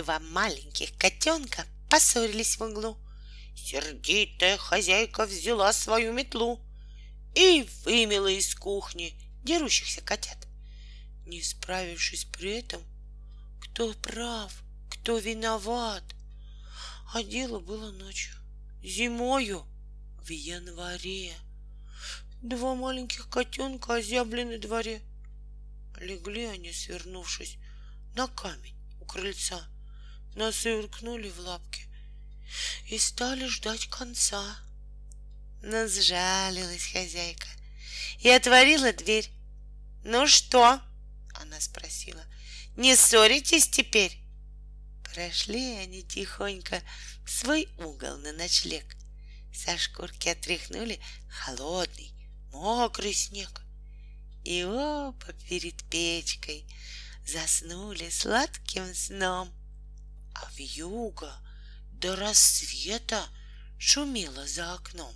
Два маленьких котенка поссорились в углу. Сердитая хозяйка взяла свою метлу и вымела из кухни дерущихся котят. Не справившись при этом, кто прав, кто виноват. А дело было ночью, зимою, в январе. Два маленьких котенка озябли на дворе. Легли они, свернувшись, на камень у крыльца, носы уткнули в лапки и стали ждать конца. Но сжалилась хозяйка и отворила дверь. «Ну что?» — она спросила. «Не ссоритесь теперь?» Прошли они тихонько в свой угол на ночлег. Со шкурки отряхнули холодный, мокрый снег. И оба перед печкой заснули сладким сном. А вьюга до рассвета шумела за окном.